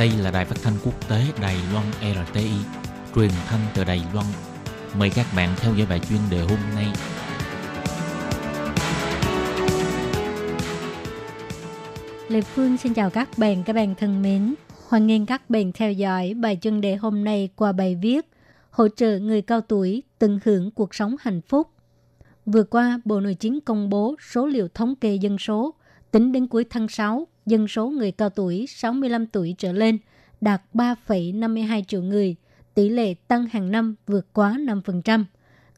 Đây là đài phát thanh quốc tế Đài Loan RTI, truyền thanh từ Đài Loan. Mời các bạn theo dõi bài chuyên đề hôm nay. Lê Phương xin chào các bạn, các bạn thân mến. Hoan nghênh các bạn theo dõi bài chuyên đề hôm nay qua bài viết Hỗ trợ người cao tuổi từng hưởng cuộc sống hạnh phúc. Vừa qua, Bộ Nội chính công bố số liệu thống kê dân số. Tính đến cuối tháng 6, dân số người cao tuổi 65 tuổi trở lên đạt 3,52 triệu người, tỷ lệ tăng hàng năm vượt quá 5%.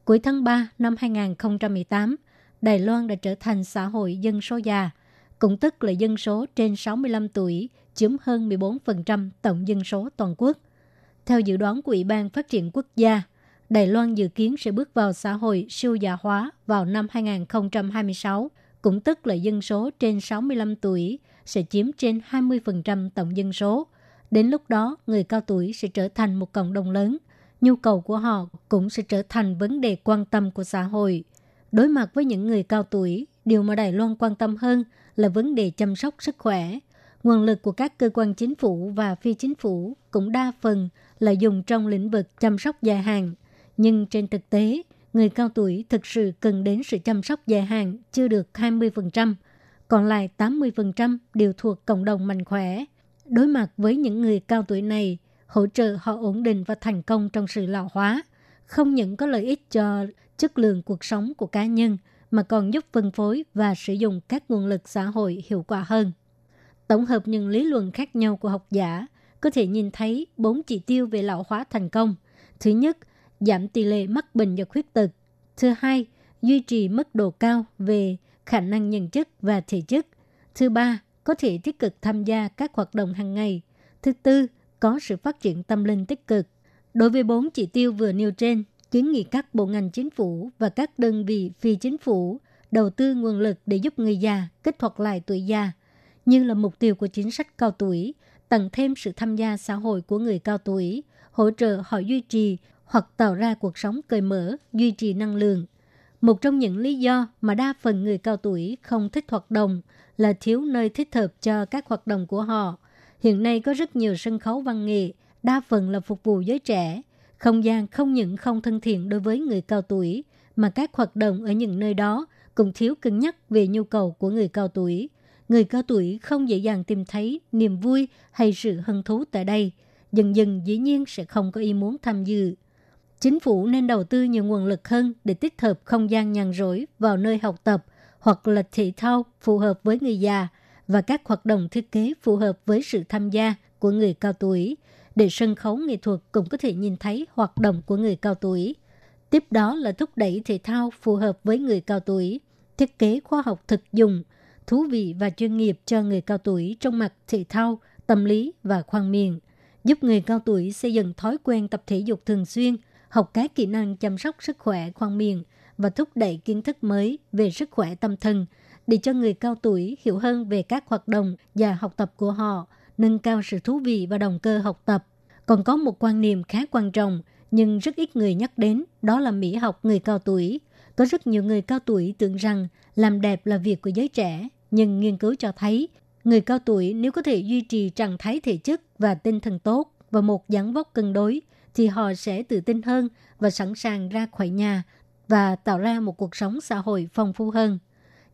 Cuối tháng 3 năm 2018, Đài Loan đã trở thành xã hội dân số già, cũng tức là dân số trên 65 tuổi chiếm hơn 14% tổng dân số toàn quốc. Theo dự đoán của Ủy ban Phát triển Quốc gia, Đài Loan dự kiến sẽ bước vào xã hội siêu già hóa vào năm 2026, cũng tức là dân số trên 65 tuổi sẽ chiếm trên 20% tổng dân số. Đến lúc đó, người cao tuổi sẽ trở thành một cộng đồng lớn. Nhu cầu của họ cũng sẽ trở thành vấn đề quan tâm của xã hội. Đối mặt với những người cao tuổi, điều mà Đài Loan quan tâm hơn là vấn đề chăm sóc sức khỏe. Nguồn lực của các cơ quan chính phủ và phi chính phủ cũng đa phần là dùng trong lĩnh vực chăm sóc dài hạn. Nhưng trên thực tế, người cao tuổi thực sự cần đến sự chăm sóc dài hạn chưa được 20%, còn lại 80% đều thuộc cộng đồng mạnh khỏe. Đối mặt với những người cao tuổi này, hỗ trợ họ ổn định và thành công trong sự lão hóa, không những có lợi ích cho chất lượng cuộc sống của cá nhân, mà còn giúp phân phối và sử dụng các nguồn lực xã hội hiệu quả hơn. Tổng hợp những lý luận khác nhau của học giả có thể nhìn thấy bốn chỉ tiêu về lão hóa thành công. Thứ nhất, giảm tỷ lệ mắc bệnh và khuyết tật. Thứ hai, duy trì mức độ cao về khả năng nhận chức và thể chức. Thứ ba, có thể tích cực tham gia các hoạt động hàng ngày. Thứ tư, có sự phát triển tâm linh tích cực. Đối với bốn chỉ tiêu vừa nêu trên, kiến nghị các bộ ngành chính phủ và các đơn vị phi chính phủ đầu tư nguồn lực để giúp người già kích hoạt lại tuổi già, như là mục tiêu của chính sách cao tuổi, tăng thêm sự tham gia xã hội của người cao tuổi, hỗ trợ họ duy trì hoặc tạo ra cuộc sống cởi mở, duy trì năng lượng. Một trong những lý do mà đa phần người cao tuổi không thích hoạt động là thiếu nơi thích hợp cho các hoạt động của họ. Hiện nay có rất nhiều sân khấu văn nghệ, đa phần là phục vụ giới trẻ. Không gian không những không thân thiện đối với người cao tuổi, mà các hoạt động ở những nơi đó cũng thiếu cân nhắc về nhu cầu của người cao tuổi. Người cao tuổi không dễ dàng tìm thấy niềm vui hay sự hứng thú tại đây. Dần dần dĩ nhiên sẽ không có ý muốn tham dự. Chính phủ nên đầu tư nhiều nguồn lực hơn để tích hợp không gian nhàn rỗi vào nơi học tập hoặc là thể thao phù hợp với người già và các hoạt động thiết kế phù hợp với sự tham gia của người cao tuổi để sân khấu nghệ thuật cũng có thể nhìn thấy hoạt động của người cao tuổi. Tiếp đó là thúc đẩy thể thao phù hợp với người cao tuổi, thiết kế khoa học thực dụng, thú vị và chuyên nghiệp cho người cao tuổi trong mặt thể thao, tâm lý và khoang miệng, giúp người cao tuổi xây dựng thói quen tập thể dục thường xuyên, học các kỹ năng chăm sóc sức khỏe khoang miệng và thúc đẩy kiến thức mới về sức khỏe tâm thần để cho người cao tuổi hiểu hơn về các hoạt động và học tập của họ, nâng cao sự thú vị và động cơ học tập. Còn có một quan niệm khá quan trọng nhưng rất ít người nhắc đến, đó là mỹ học người cao tuổi. Có rất nhiều người cao tuổi tưởng rằng làm đẹp là việc của giới trẻ, nhưng nghiên cứu cho thấy người cao tuổi nếu có thể duy trì trạng thái thể chất và tinh thần tốt và một dáng vóc cân đối thì họ sẽ tự tin hơn và sẵn sàng ra khỏi nhà và tạo ra một cuộc sống xã hội phong phú hơn.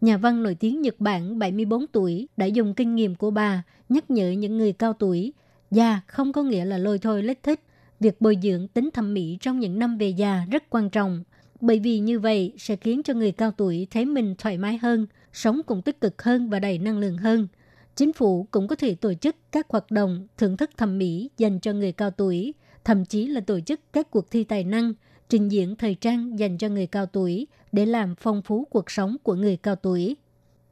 Nhà văn nổi tiếng Nhật Bản 74 tuổi đã dùng kinh nghiệm của bà nhắc nhở những người cao tuổi già không có nghĩa là lôi thôi lết thích. Việc bồi dưỡng tính thẩm mỹ trong những năm về già rất quan trọng, bởi vì như vậy sẽ khiến cho người cao tuổi thấy mình thoải mái hơn, sống cũng tích cực hơn và đầy năng lượng hơn. Chính phủ cũng có thể tổ chức các hoạt động thưởng thức thẩm mỹ dành cho người cao tuổi, thậm chí là tổ chức các cuộc thi tài năng, trình diễn thời trang dành cho người cao tuổi để làm phong phú cuộc sống của người cao tuổi.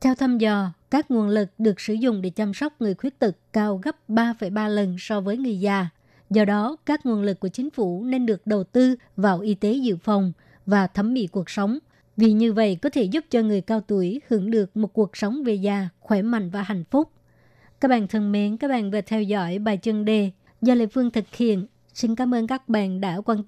Theo thăm dò, các nguồn lực được sử dụng để chăm sóc người khuyết tật cao gấp 3,3 lần so với người già. Do đó, các nguồn lực của chính phủ nên được đầu tư vào y tế dự phòng và thẩm mỹ cuộc sống. Vì như vậy có thể giúp cho người cao tuổi hưởng được một cuộc sống về già, khỏe mạnh và hạnh phúc. Các bạn thân mến, các bạn vừa theo dõi bài chân đề do Lê Phương thực hiện. Xin cảm ơn các bạn đã quan tâm.